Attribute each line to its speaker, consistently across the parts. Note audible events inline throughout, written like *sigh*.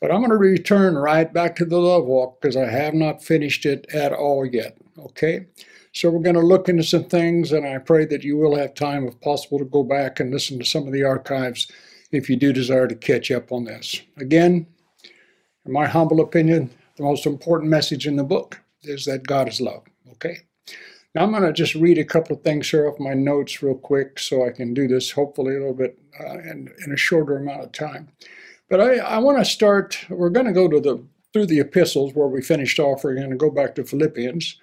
Speaker 1: But I'm going to return right back to the love walk because I have not finished it at all yet. Okay? So we're going to look into some things, and I pray that you will have time, if possible, to go back and listen to some of the archives if you do desire to catch up on this. Again, in my humble opinion, the most important message in the book is that God is love. Okay? Now I'm going to just read a couple of things here off my notes real quick so I can do this hopefully a little bit uh, in, in a shorter amount of time. But I, I want to start, we're going to go to the through the epistles where we finished off. We're going to go back to Philippians.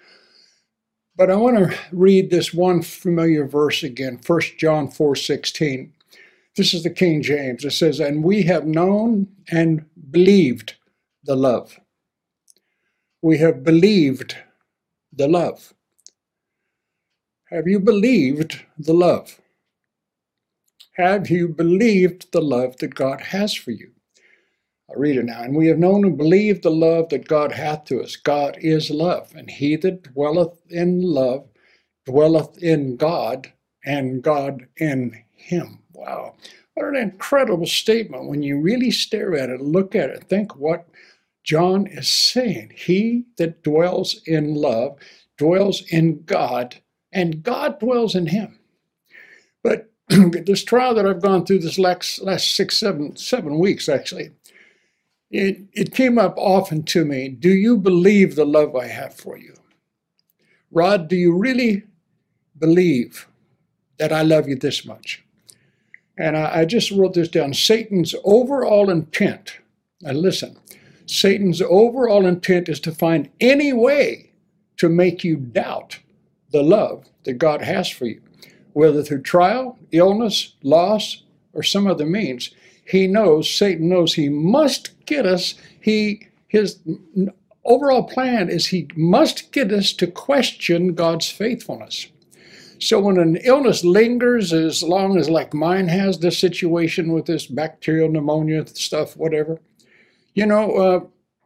Speaker 1: But I want to read this one familiar verse again, 1 John 4 16. This is the King James. It says, And we have known and believed the love. We have believed the love. Have you believed the love? Have you believed the love that God has for you? I'll read it now. And we have known and believed the love that God hath to us. God is love, and he that dwelleth in love dwelleth in God, and God in him. Wow. What an incredible statement when you really stare at it, look at it, think what John is saying. He that dwells in love dwells in God, and God dwells in him. But *clears throat* this trial that I've gone through this last, last six, seven, seven weeks, actually, it, it came up often to me Do you believe the love I have for you? Rod, do you really believe that I love you this much? And I, I just wrote this down Satan's overall intent, and listen, Satan's overall intent is to find any way to make you doubt the love that God has for you whether through trial, illness, loss, or some other means. He knows, Satan knows he must get us, he his overall plan is he must get us to question God's faithfulness. So when an illness lingers as long as like mine has this situation with this bacterial pneumonia stuff, whatever, you know, uh,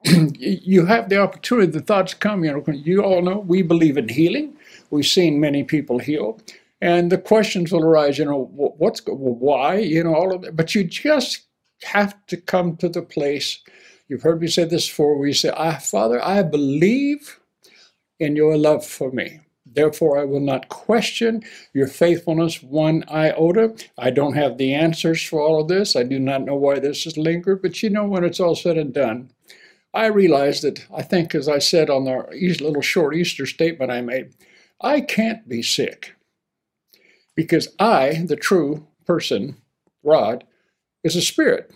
Speaker 1: *clears throat* you have the opportunity, the thoughts come, you know, you all know we believe in healing. We've seen many people healed. And the questions will arise, you know, what's, why, you know, all of that. But you just have to come to the place. You've heard me say this before, We say, ah, Father, I believe in your love for me. Therefore, I will not question your faithfulness one iota. I don't have the answers for all of this. I do not know why this has lingered, but you know, when it's all said and done, I realize that I think, as I said on the little short Easter statement I made, I can't be sick because I, the true person, Rod, is a spirit.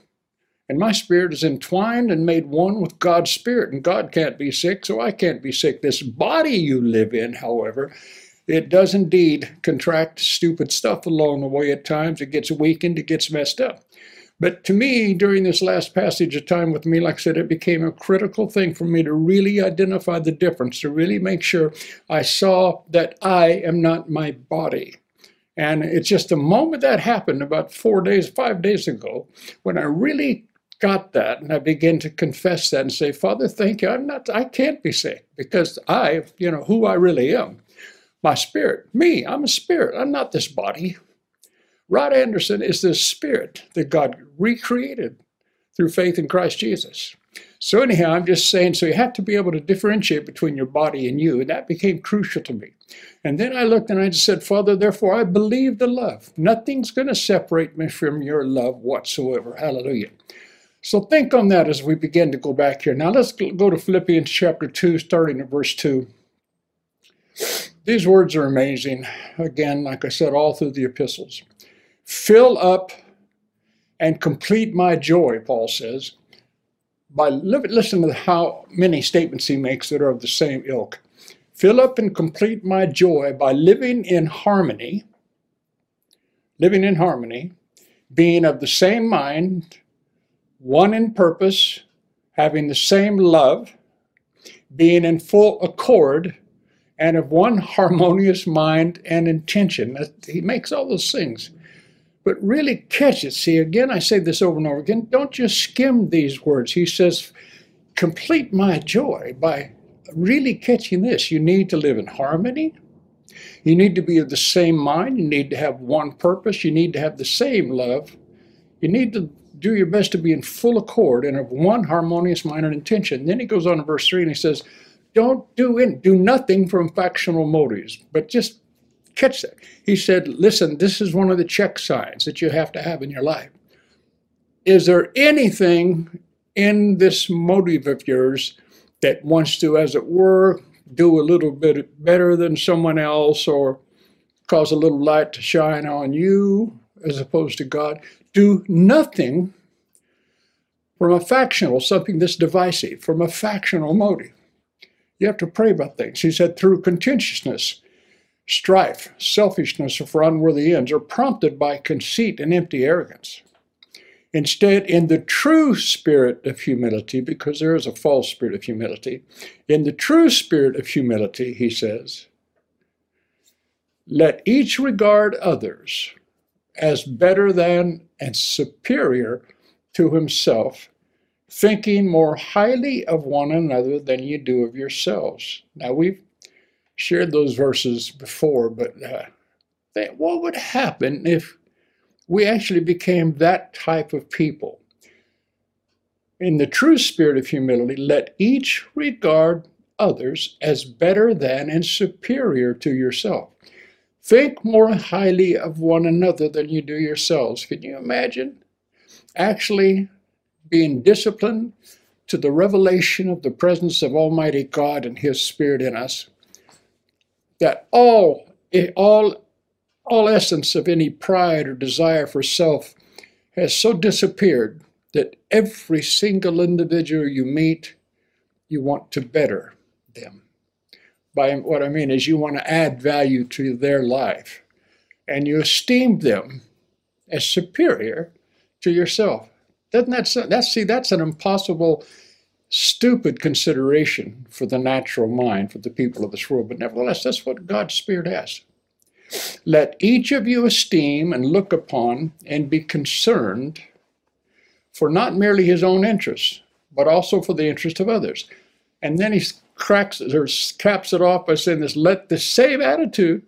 Speaker 1: And my spirit is entwined and made one with God's spirit. And God can't be sick, so I can't be sick. This body you live in, however, it does indeed contract stupid stuff along the way at times. It gets weakened, it gets messed up. But to me, during this last passage of time with me, like I said, it became a critical thing for me to really identify the difference, to really make sure I saw that I am not my body. And it's just the moment that happened about four days, five days ago, when I really got that and I began to confess that and say, Father, thank you. I'm not, I can't be sick because I, you know, who I really am. My spirit, me, I'm a spirit. I'm not this body. Rod Anderson is this spirit that God recreated through faith in Christ Jesus. So, anyhow, I'm just saying, so you have to be able to differentiate between your body and you. And that became crucial to me. And then I looked and I just said, Father, therefore I believe the love. Nothing's going to separate me from your love whatsoever. Hallelujah. So think on that as we begin to go back here. Now let's go to Philippians chapter 2, starting at verse 2. These words are amazing. Again, like I said, all through the epistles. Fill up and complete my joy, Paul says, by listening to how many statements he makes that are of the same ilk. Fill up and complete my joy by living in harmony, living in harmony, being of the same mind, one in purpose, having the same love, being in full accord, and of one harmonious mind and intention. He makes all those things. But really catch it. See, again, I say this over and over again. Don't just skim these words. He says, complete my joy by really catching this. You need to live in harmony. You need to be of the same mind. You need to have one purpose. You need to have the same love. You need to do your best to be in full accord and of one harmonious mind and intention. Then he goes on to verse 3 and he says, Don't do in, do nothing from factional motives, but just catch that. He said, Listen, this is one of the check signs that you have to have in your life. Is there anything in this motive of yours that wants to, as it were, do a little bit better than someone else or cause a little light to shine on you as opposed to God? Do nothing from a factional, something that's divisive, from a factional motive. You have to pray about things. He said, through contentiousness, strife, selfishness, or for unworthy ends, are prompted by conceit and empty arrogance. Instead, in the true spirit of humility, because there is a false spirit of humility, in the true spirit of humility, he says, let each regard others as better than and superior to himself, thinking more highly of one another than you do of yourselves. Now, we've shared those verses before, but uh, what would happen if we actually became that type of people? In the true spirit of humility, let each regard others as better than and superior to yourself. Think more highly of one another than you do yourselves. Can you imagine actually being disciplined to the revelation of the presence of Almighty God and His Spirit in us? That all, all, all essence of any pride or desire for self has so disappeared that every single individual you meet, you want to better them by what I mean is you want to add value to their life and you esteem them as superior to yourself. Doesn't that that's see that's an impossible stupid consideration for the natural mind for the people of this world but nevertheless that's what God's spirit has. Let each of you esteem and look upon and be concerned for not merely his own interests but also for the interest of others. And then he cracks or caps it off by saying this let the same attitude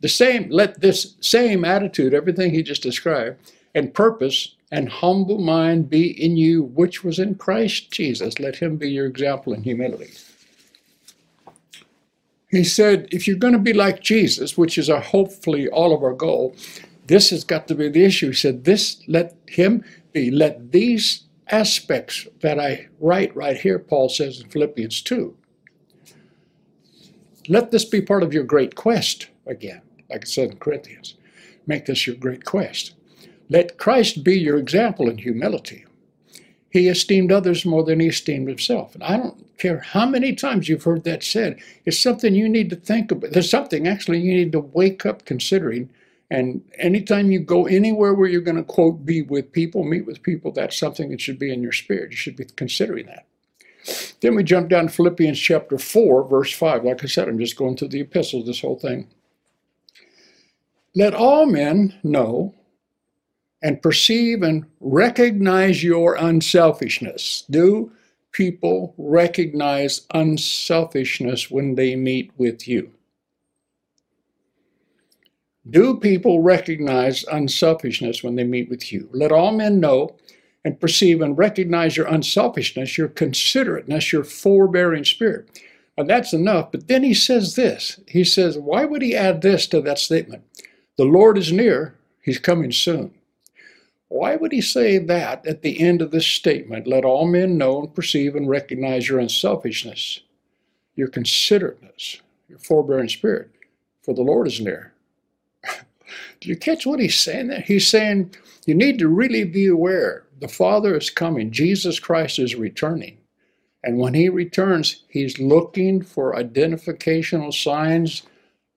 Speaker 1: the same let this same attitude everything he just described and purpose and humble mind be in you which was in christ jesus let him be your example in humility he said if you're going to be like jesus which is hopefully all of our goal this has got to be the issue he said this let him be let these aspects that i write right here paul says in philippians 2 let this be part of your great quest again, like it said in Corinthians. Make this your great quest. Let Christ be your example in humility. He esteemed others more than he esteemed himself. And I don't care how many times you've heard that said. It's something you need to think about. There's something actually you need to wake up considering. And anytime you go anywhere where you're going to, quote, be with people, meet with people, that's something that should be in your spirit. You should be considering that. Then we jump down to Philippians chapter 4, verse 5. Like I said, I'm just going through the epistles, this whole thing. Let all men know and perceive and recognize your unselfishness. Do people recognize unselfishness when they meet with you? Do people recognize unselfishness when they meet with you? Let all men know and perceive and recognize your unselfishness, your considerateness, your forbearing spirit. And that's enough. But then he says this He says, Why would he add this to that statement? The Lord is near, he's coming soon. Why would he say that at the end of this statement? Let all men know and perceive and recognize your unselfishness, your considerateness, your forbearing spirit, for the Lord is near. *laughs* Do you catch what he's saying there? He's saying you need to really be aware the Father is coming. Jesus Christ is returning. And when he returns, he's looking for identificational signs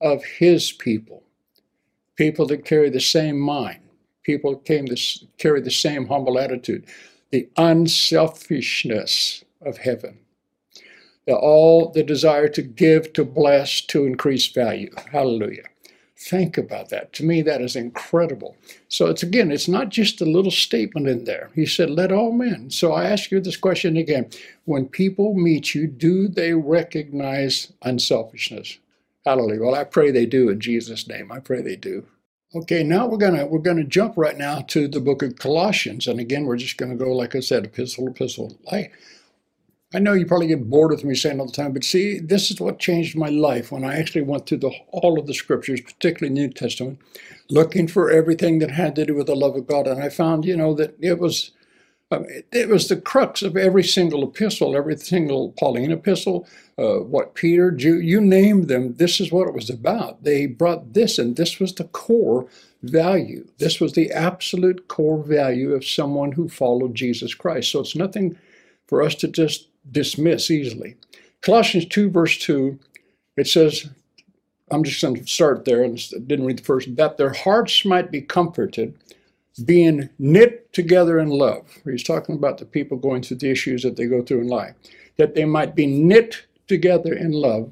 Speaker 1: of his people, people that carry the same mind, people came to carry the same humble attitude, the unselfishness of heaven, the all the desire to give, to bless, to increase value. Hallelujah. Think about that. To me, that is incredible. So it's again, it's not just a little statement in there. He said, let all men. So I ask you this question again. When people meet you, do they recognize unselfishness? Hallelujah. Well, I pray they do in Jesus' name. I pray they do. Okay, now we're gonna we're gonna jump right now to the book of Colossians, and again we're just gonna go like I said, epistle, epistle. I I know you probably get bored with me saying all the time, but see, this is what changed my life when I actually went through the all of the scriptures, particularly New Testament, looking for everything that had to do with the love of God, and I found, you know, that it was it was the crux of every single epistle, every single Pauline epistle, uh, what Peter, Jude, you name them, this is what it was about. They brought this, and this was the core value. This was the absolute core value of someone who followed Jesus Christ. So it's nothing for us to just dismiss easily. Colossians 2, verse 2, it says, I'm just going to start there and didn't read the first, that their hearts might be comforted being knit together in love. He's talking about the people going through the issues that they go through in life. That they might be knit together in love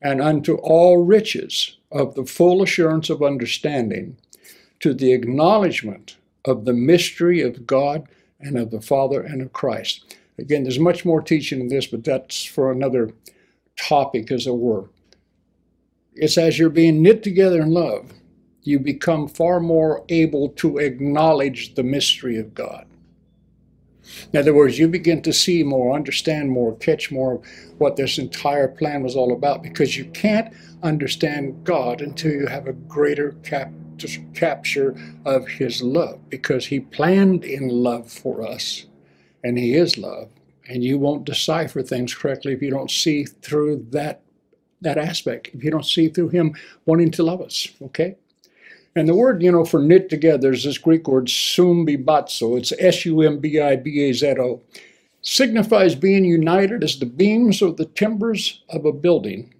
Speaker 1: and unto all riches of the full assurance of understanding to the acknowledgement of the mystery of God and of the Father and of Christ. Again, there's much more teaching in this, but that's for another topic, as it were. It's as you're being knit together in love you become far more able to acknowledge the mystery of God. In other words, you begin to see more, understand more, catch more what this entire plan was all about because you can't understand God until you have a greater cap- capture of His love because He planned in love for us and He is love. And you won't decipher things correctly if you don't see through that, that aspect, if you don't see through Him wanting to love us, okay? And the word, you know, for knit together is this Greek word sumbibazo. It's S-U-M-B-I-B-A-Z-O. Signifies being united as the beams or the timbers of a building,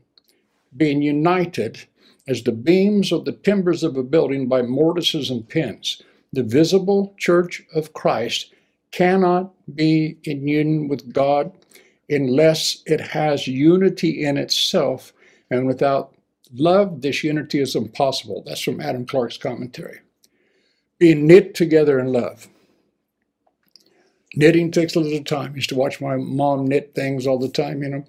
Speaker 1: being united as the beams or the timbers of a building by mortises and pins. The visible church of Christ cannot be in union with God unless it has unity in itself and without love, this unity is impossible. That's from Adam Clarke's commentary. Being knit together in love. Knitting takes a little time. I used to watch my mom knit things all the time, you know.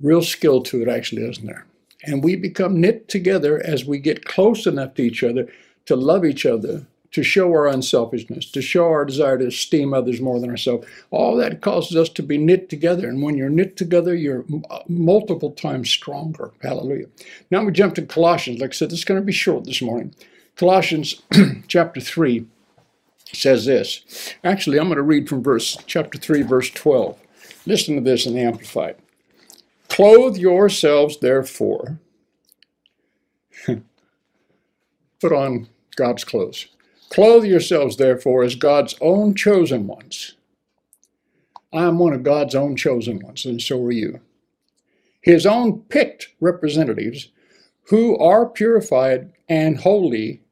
Speaker 1: Real skill to it, actually, isn't there? And we become knit together as we get close enough to each other to love each other to show our unselfishness, to show our desire to esteem others more than ourselves. All that causes us to be knit together. And when you're knit together, you're uh, multiple times stronger. Hallelujah. Now we jump to Colossians. Like I said, this is going to be short this morning. Colossians *clears throat* chapter 3 says this. Actually, I'm going to read from verse chapter 3, verse 12. Listen to this in the Amplified. Clothe yourselves, therefore. *laughs* Put on God's clothes. Clothe yourselves, therefore, as God's own chosen ones. I am one of God's own chosen ones, and so are you. His own picked representatives who are purified and holy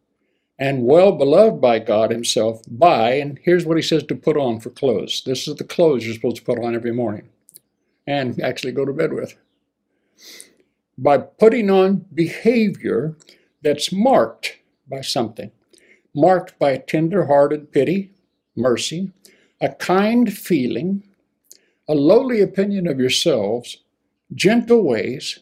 Speaker 1: and well beloved by God Himself by, and here's what He says to put on for clothes. This is the clothes you're supposed to put on every morning and actually go to bed with. By putting on behavior that's marked by something marked by tender-hearted pity, mercy, a kind feeling, a lowly opinion of yourselves, gentle ways,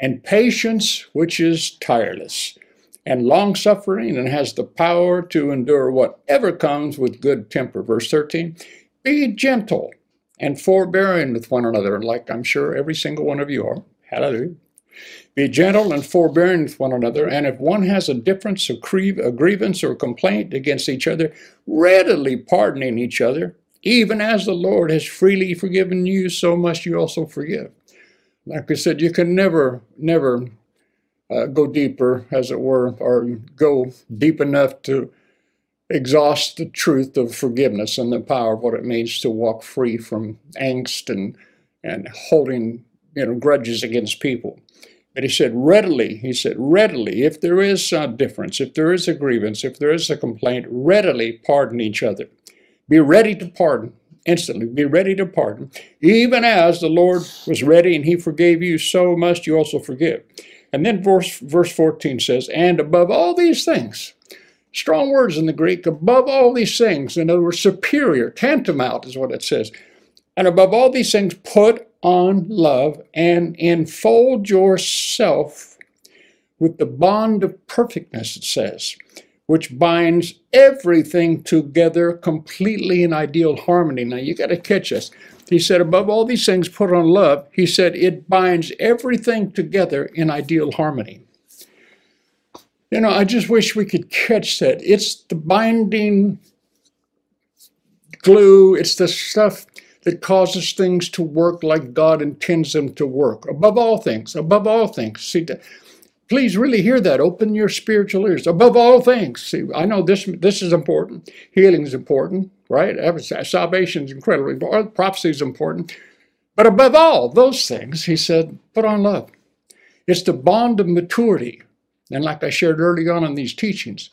Speaker 1: and patience which is tireless, and long suffering and has the power to endure whatever comes with good temper. Verse 13 Be gentle and forbearing with one another, like I'm sure every single one of you are. Hallelujah. Be gentle and forbearing with one another, and if one has a difference, a, grievance, or complaint against each other, readily pardoning each other, even as the Lord has freely forgiven you, so must you also forgive. Like I said, you can never, never uh, go deeper, as it were, or go deep enough to exhaust the truth of forgiveness and the power of what it means to walk free from angst and, and holding you know, grudges against people. But he said, readily, he said, readily, if there is a difference, if there is a grievance, if there is a complaint, readily pardon each other. Be ready to pardon instantly. Be ready to pardon. Even as the Lord was ready and he forgave you, so must you also forgive. And then verse, verse 14 says, and above all these things, strong words in the Greek, above all these things, in other words, superior, tantamount is what it says. And above all these things, put on love and enfold yourself with the bond of perfectness, it says, which binds everything together completely in ideal harmony. Now you got to catch this. He said, above all these things, put on love. He said, it binds everything together in ideal harmony. You know, I just wish we could catch that. It's the binding glue, it's the stuff that causes things to work like God intends them to work. Above all things, above all things. See, please really hear that. Open your spiritual ears. Above all things. See, I know this this is important. Healing is important, right? Salvation is incredibly important. Prophecy is important. But above all those things, he said, put on love. It's the bond of maturity. And like I shared early on in these teachings,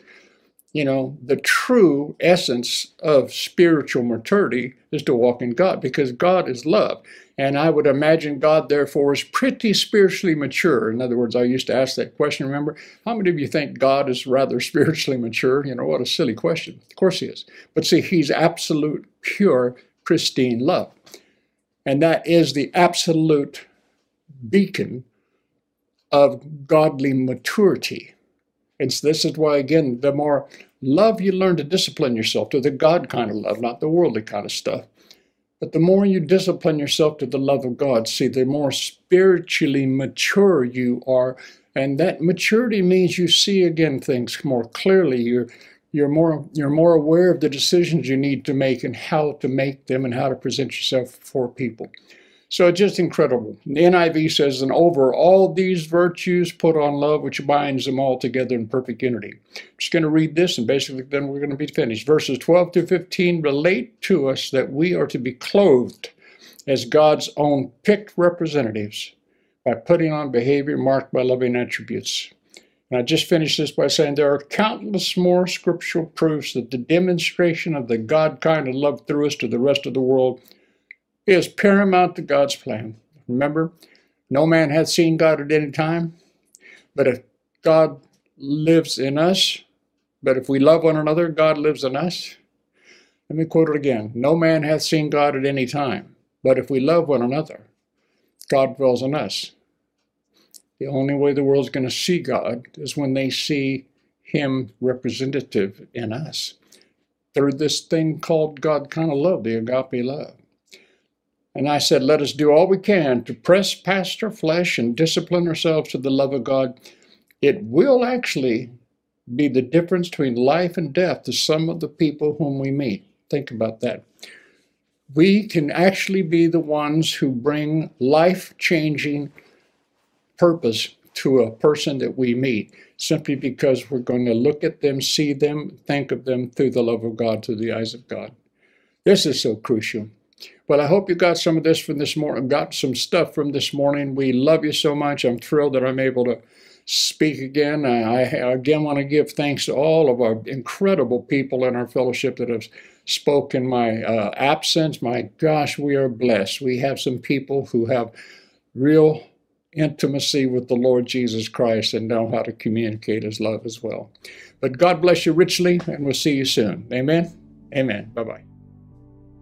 Speaker 1: you know, the true essence of spiritual maturity is to walk in God because God is love. And I would imagine God, therefore, is pretty spiritually mature. In other words, I used to ask that question, remember? How many of you think God is rather *laughs* spiritually mature? You know, what a silly question. Of course he is. But see, he's absolute, pure, pristine love. And that is the absolute beacon of godly maturity. And so this is why, again, the more love you learn to discipline yourself to the God kind of love, not the worldly kind of stuff. But the more you discipline yourself to the love of God, see, the more spiritually mature you are. And that maturity means you see again things more clearly. You're you're more you're more aware of the decisions you need to make and how to make them and how to present yourself for people. So it's just incredible. The NIV says, and over all these virtues put on love, which binds them all together in perfect unity. I'm just going to read this, and basically then we're going to be finished. Verses 12 to 15 relate to us that we are to be clothed as God's own picked representatives by putting on behavior marked by loving attributes. And I just finished this by saying there are countless more scriptural proofs that the demonstration of the God kind of love through us to the rest of the world is paramount to God's plan. Remember, no man hath seen God at any time, but if God lives in us, but if we love one another, God lives in us. Let me quote it again. No man hath seen God at any time, but if we love one another, God dwells in us. The only way the world's going to see God is when they see Him representative in us through this thing called God kind of love, the agape love. And I said, let us do all we can to press past our flesh and discipline ourselves to the love of God. It will actually be the difference between life and death to some of the people whom we meet. Think about that. We can actually be the ones who bring life changing purpose to a person that we meet simply because we're going to look at them, see them, think of them through the love of God, through the eyes of God. This is so crucial. Well, I hope you got some of this from this morning, got some stuff from this morning. We love you so much. I'm thrilled that I'm able to speak again. I, again want to give thanks to all of our incredible people in our fellowship that have spoken my uh, absence. My gosh, we are blessed. We have some people who have real intimacy with the Lord Jesus Christ and know how to communicate his love as well. But God bless you richly, and we'll see you soon. Amen. Amen. Bye bye.